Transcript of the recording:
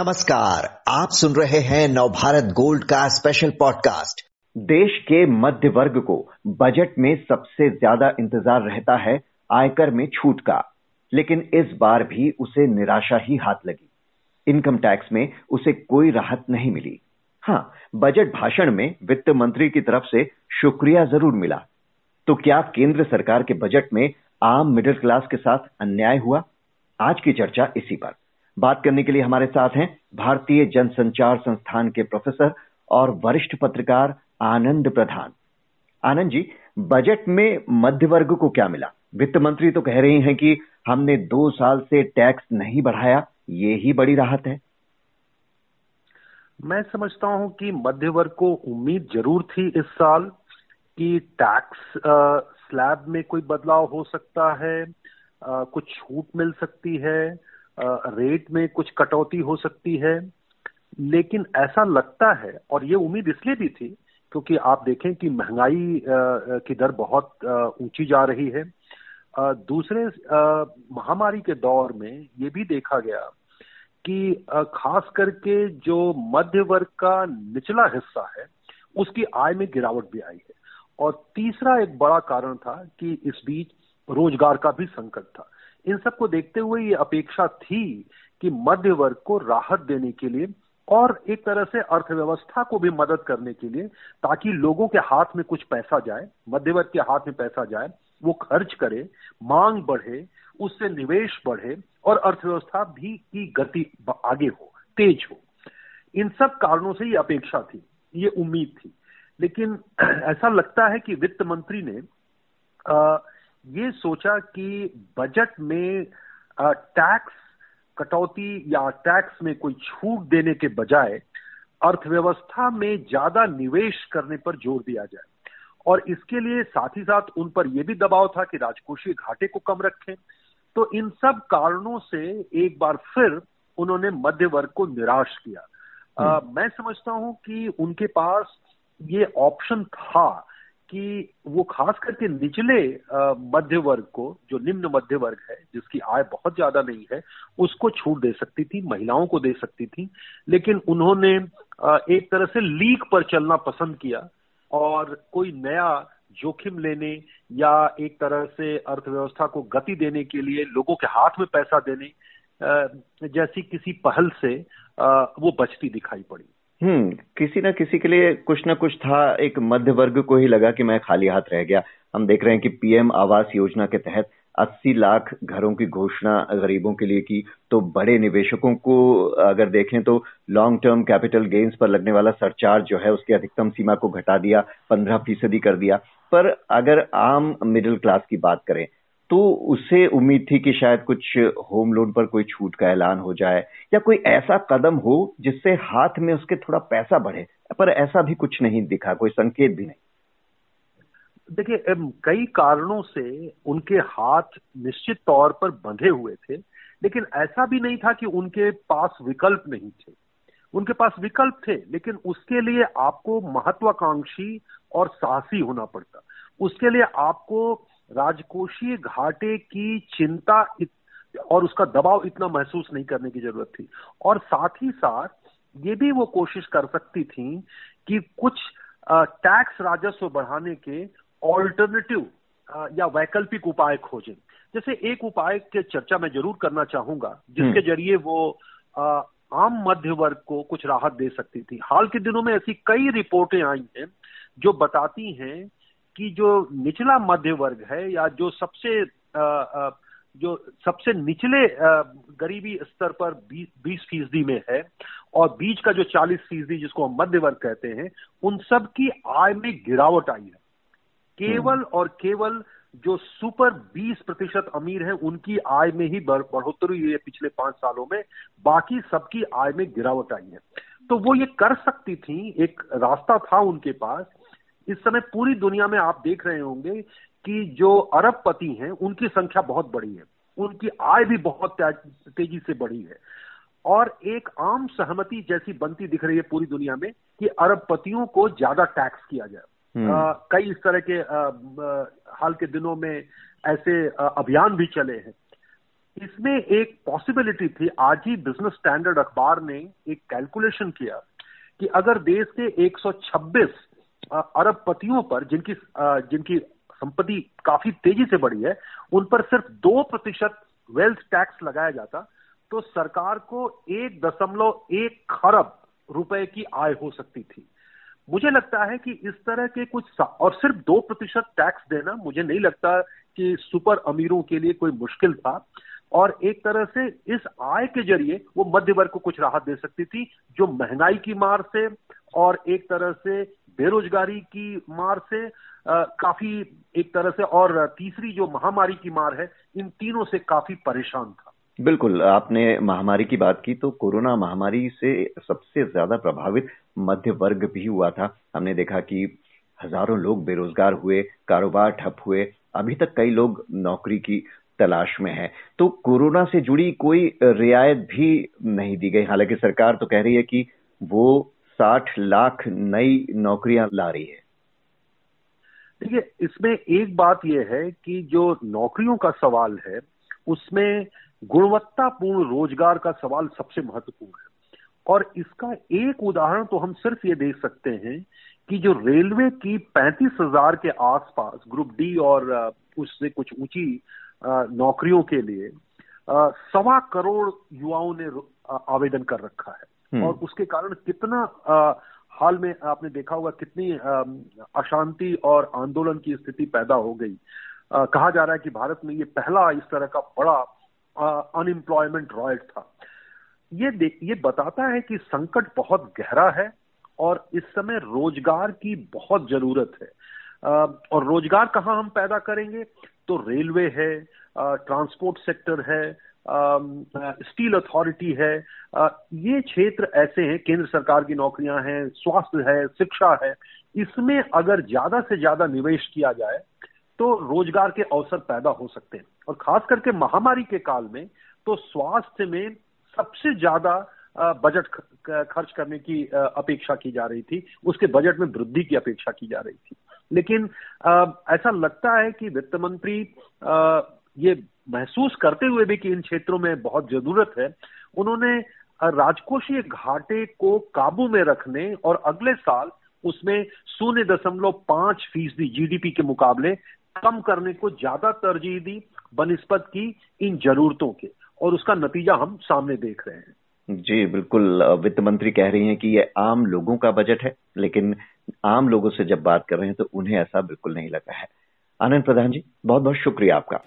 नमस्कार, आप सुन रहे हैं नवभारत गोल्ड का स्पेशल पॉडकास्ट देश के मध्य वर्ग को बजट में सबसे ज़्यादा इंतज़ार रहता है आयकर में छूट का। लेकिन इस बार भी उसे निराशा ही हाथ लगी। इनकम टैक्स में उसे कोई राहत नहीं मिली। हाँ बजट भाषण में वित्त मंत्री की तरफ़ से शुक्रिया ज़रूर मिला। तो क्या केंद्र सरकार के बजट में आम मिडिल क्लास के साथ अन्याय हुआ? आज की चर्चा इसी पर। बात करने के लिए हमारे साथ हैं भारतीय जनसंचार संस्थान के प्रोफेसर और वरिष्ठ पत्रकार आनंद प्रधान। आनंद जी बजट में मध्य वर्ग को क्या मिला? वित्त मंत्री तो कह रही हैं कि हमने दो साल से टैक्स नहीं बढ़ाया ये ही बड़ी राहत है। मैं समझता हूँ कि मध्य वर्ग को उम्मीद ज़रूर थी इस साल कि टैक्स स्लैब में कोई बदलाव हो सकता है आ, कुछ छूट मिल सकती है। रेट में कुछ कटौती हो सकती है। लेकिन ऐसा लगता है, और ये उम्मीद इसलिए भी थी क्योंकि आप देखें कि महँगाई की दर बहुत ऊँची जा रही है। दूसरे महामारी के दौर में ये भी देखा गया कि खास करके जो मध्य वर्ग का निचला हिस्सा है, उसकी आय में गिरावट भी आई है। और तीसरा एक बड़ा कारण था कि इस बीच रोज़गार का भी संकट था। इन सबको देखते हुए ये अपेक्षा थी कि मध्य वर्ग को राहत देने के लिए और एक तरह से अर्थव्यवस्था को भी मदद करने के लिए ताकि लोगों के हाथ में कुछ पैसा जाए मध्य वर्ग के हाथ में पैसा जाए वो खर्च करे मांग बढ़े उससे निवेश बढ़े और अर्थव्यवस्था भी की गति आगे हो तेज हो। इन सब कारणों से ये अपेक्षा थी ये उम्मीद थी। लेकिन ऐसा लगता है कि वित्त मंत्री ने आ, ये सोचा कि बजट में टैक्स कटौती या टैक्स में कोई छूट देने के बजाय अर्थव्यवस्था में ज़्यादा निवेश करने पर ज़ोर दिया जाए। और इसके लिए साथ ही साथ उन पर यह भी दबाव था कि राजकोषीय घाटे को कम रखें। तो इन सब कारणों से एक बार फिर उन्होंने मध्य वर्ग को निराश किया। आ, हम्म। मैं समझता हूँ कि उनके पास ये ऑप्शन था कि वो खास करके निचले मध्य वर्ग को, जो निम्न मध्य वर्ग है, जिसकी आय बहुत ज़्यादा नहीं है, उसको छूट दे सकती थी, महिलाओं को दे सकती थी। लेकिन उन्होंने एक तरह से लीक पर चलना पसंद किया और कोई नया जोखिम लेने या एक तरह से अर्थव्यवस्था को गति देने के लिए लोगों के हाथ में पैसा देने जैसी किसी पहल से वो बचती दिखाई पड़ी। हम्म किसी ना किसी के लिए कुछ ना कुछ था, एक मध्य वर्ग को ही लगा कि मैं खाली हाथ रह गया। हम देख रहे हैं कि पीएम आवास योजना के तहत 80 लाख घरों की घोषणा गरीबों के लिए की तो बड़े निवेशकों को अगर देखें तो लॉन्ग टर्म कैपिटल गेन्स पर लगने वाला सरचार्ज जो है, उसकी अधिकतम सीमा को घटा दिया, पंद्रह फ़ीसदी कर दिया। पर अगर आम मिडिल क्लास की बात करें तो उसे उम्मीद थी कि शायद कुछ होम लोन पर कोई छूट का ऐलान हो जाए या कोई ऐसा कदम हो जिससे हाथ में उसके थोड़ा पैसा बढ़े, पर ऐसा भी कुछ नहीं दिखा, कोई संकेत भी नहीं। देखिए कई कारणों से उनके हाथ निश्चित तौर पर बंधे हुए थे, लेकिन ऐसा भी नहीं था कि उनके पास विकल्प नहीं थे। उनके पास विकल्प थे, लेकिन उसके लिए आपको महत्वाकांक्षी और साहसी होना पड़ता। उसके लिए आपको राजकोषीय घाटे की चिंता और उसका दबाव इतना महसूस नहीं करने की ज़रूरत थी। और साथ ही साथ ये भी वो कोशिश कर सकती थी कि कुछ टैक्स राजस्व बढ़ाने के ऑल्टरनेटिव या वैकल्पिक उपाय खोजें। जैसे एक उपाय के चर्चा मैं ज़रूर करना चाहूँगा जिसके हम्म। ज़रिए वो आ, आम मध्य वर्ग को कुछ राहत दे सकती थी। हाल के दिनों में ऐसी कई रिपोर्टें आई हैं जो बताती हैं कि जो निचला मध्य वर्ग है या जो सबसे जो सबसे निचले गरीबी स्तर पर बीस फ़ीसदी में है और बीच का जो चालीस फ़ीसदी जिसको हम मध्य वर्ग कहते हैं उन सब की आय में गिरावट आई है केवल हम्म। और केवल जो सुपर 20 प्रतिशत अमीर हैं उनकी आय में ही बढ़ोतरी हुई है पिछले पाँच सालों में बाकी सबकी आय में गिरावट आई है तो वो ये कर सकती थी एक रास्ता था उनके पास इस समय पूरी दुनिया में आप देख रहे होंगे कि जो अरबपति हैं उनकी संख्या बहुत बड़ी है। उनकी आय भी बहुत तेज़ी से बढ़ी है। और एक आम सहमति जैसी बनती दिख रही है पूरी दुनिया में कि अरबपतियों को ज़्यादा टैक्स किया जाए। हम्म। कई इस तरह के आ, आ, हाल के दिनों में ऐसे आ, अभियान भी चले हैं। इसमें एक पॉसिबिलिटी थी। आज ही बिज़नेस स्टैंडर्ड अखबार ने एक कैलकुलेशन किया कि अगर देश के 126 अरबपतियों पर जिनकी जिनकी संपत्ति काफ़ी तेज़ी से बढ़ी है, उन पर सिर्फ़ दो प्रतिशत वेल्थ टैक्स लगाया जाता तो सरकार को एक दशमलव एक खरब रुपए की आय हो सकती थी। मुझे लगता है कि इस तरह के कुछ और सिर्फ़ दो प्रतिशत टैक्स देना मुझे नहीं लगता कि सुपर अमीरों के लिए कोई मुश्किल था, और एक तरह से इस आय के ज़रिए वो मध्य वर्ग को कुछ राहत दे सकती थी, जो महँगाई की मार से और एक तरह से बेरोजगारी की मार से आ, काफ़ी एक तरह से और तीसरी जो महामारी की मार है इन तीनों से काफ़ी परेशान था। बिल्कुल आपने महामारी की बात की तो कोरोना महामारी से सबसे ज़्यादा प्रभावित मध्य वर्ग भी हुआ था। हमने देखा कि हज़ारों लोग बेरोजगार हुए कारोबार ठप हुए अभी तक कई लोग नौकरी की तलाश में है। तो कोरोना से जुड़ी कोई रियायत भी नहीं दी गई। हालाँकि सरकार तो कह रही है कि वो साठ लाख नई नौकरियाँ ला रही है देखिए, इसमें एक बात यह है कि जो नौकरियों का सवाल है, उसमें गुणवत्तापूर्ण रोज़गार का सवाल सबसे महत्वपूर्ण है और इसका एक उदाहरण तो हम सिर्फ़ ये देख सकते हैं कि जो रेलवे की पैंतीस हज़ार के आसपास ग्रुप डी और उससे कुछ ऊँची नौकरियों के लिए सवा करोड़ युवाओं ने आवेदन कर रखा है। और उसके कारण कितना हाल में आपने देखा होगा कितनी अशांति और आंदोलन की स्थिति पैदा हो गई। कहा जा रहा है कि भारत में ये पहला इस तरह का बड़ा अनएम्प्लॉयमेंट रॉयट था। ये देख, ये बताता है कि संकट बहुत गहरा है और इस समय रोज़गार की बहुत ज़रूरत है। और रोज़गार कहाँ हम पैदा करेंगे? तो रेलवे है ट्रांसपोर्ट सेक्टर है स्टील अथॉरिटी है। ये क्षेत्र ऐसे हैं, केंद्र सरकार की नौकरियाँ हैं, स्वास्थ्य है, शिक्षा है। इसमें अगर ज़्यादा से ज़्यादा निवेश किया जाए तो रोज़गार के अवसर पैदा हो सकते हैं। और खास करके महामारी के काल में तो स्वास्थ्य में सबसे ज़्यादा बजट खर्च करने की अपेक्षा की जा रही थी। उसके बजट में वृद्धि की अपेक्षा की जा रही थी। लेकिन ऐसा लगता है कि वित्त मंत्री ये महसूस करते हुए भी कि इन क्षेत्रों में बहुत ज़रूरत है, उन्होंने राजकोषीय घाटे को काबू में रखने और अगले साल उसमें शून्य दशमलव पाँच फ़ीसदी जीडीपी के मुकाबले कम करने को ज़्यादा तरजीह दी बनस्पत की इन जरूरतों के। और उसका नतीजा हम सामने देख रहे हैं। जी, बिल्कुल। वित्त मंत्री कह रही हैं कि ये आम लोगों का बजट है, लेकिन आम लोगों से जब बात कर रहे हैं तो उन्हें ऐसा बिल्कुल नहीं लगा है। आनंद प्रधान जी बहुत बहुत शुक्रिया आपका।